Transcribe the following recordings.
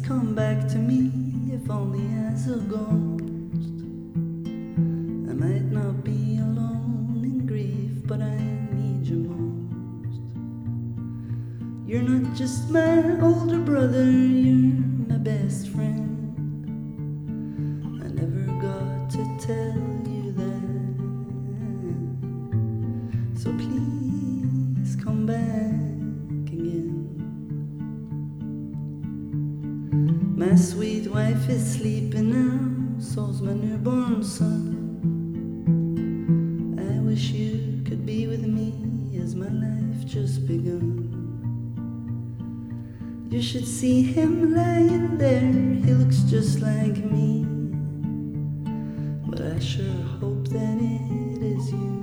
come back to me if only as a ghost. I might not be alone in grief, but I need you most. You're not just my older brother, you're my best friend. My sweet wife is sleeping now, so's my newborn son. I wish you could be with me as my life just begun. You should see him lying there, he looks just like me. But I sure hope that it is you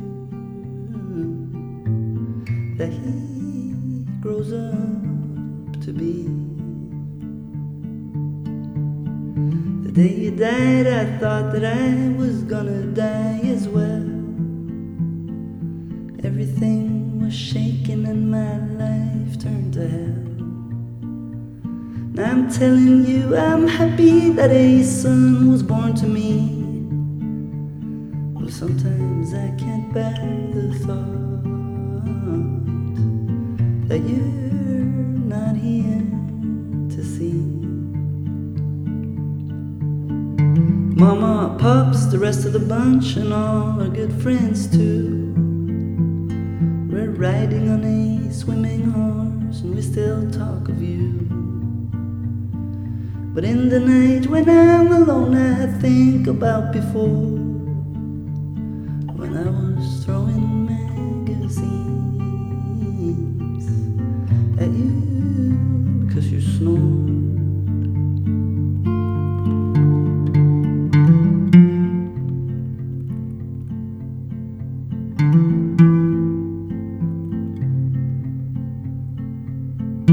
that he grows up to be. The day you died, I thought that I was gonna die as well. Everything was shaking and my life turned to hell. Now I'm telling you, I'm happy that a son was born to me. But sometimes I can't bear the thought that you're not here Mama, Pops, the rest of the bunch, and all our good friends too. We're riding on a swimming horse, and we still talk of you. But in the night when I'm alone, I think about before when I was throwing magazines at you because you snored. I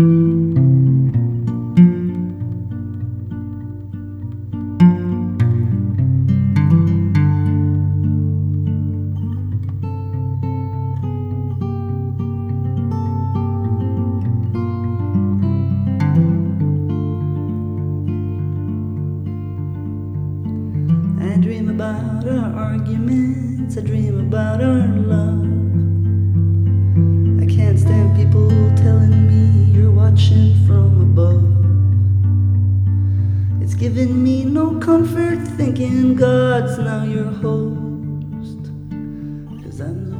dream about our arguments, I dream about our love. Giving me no comfort thinking God's now your host. Cause I'm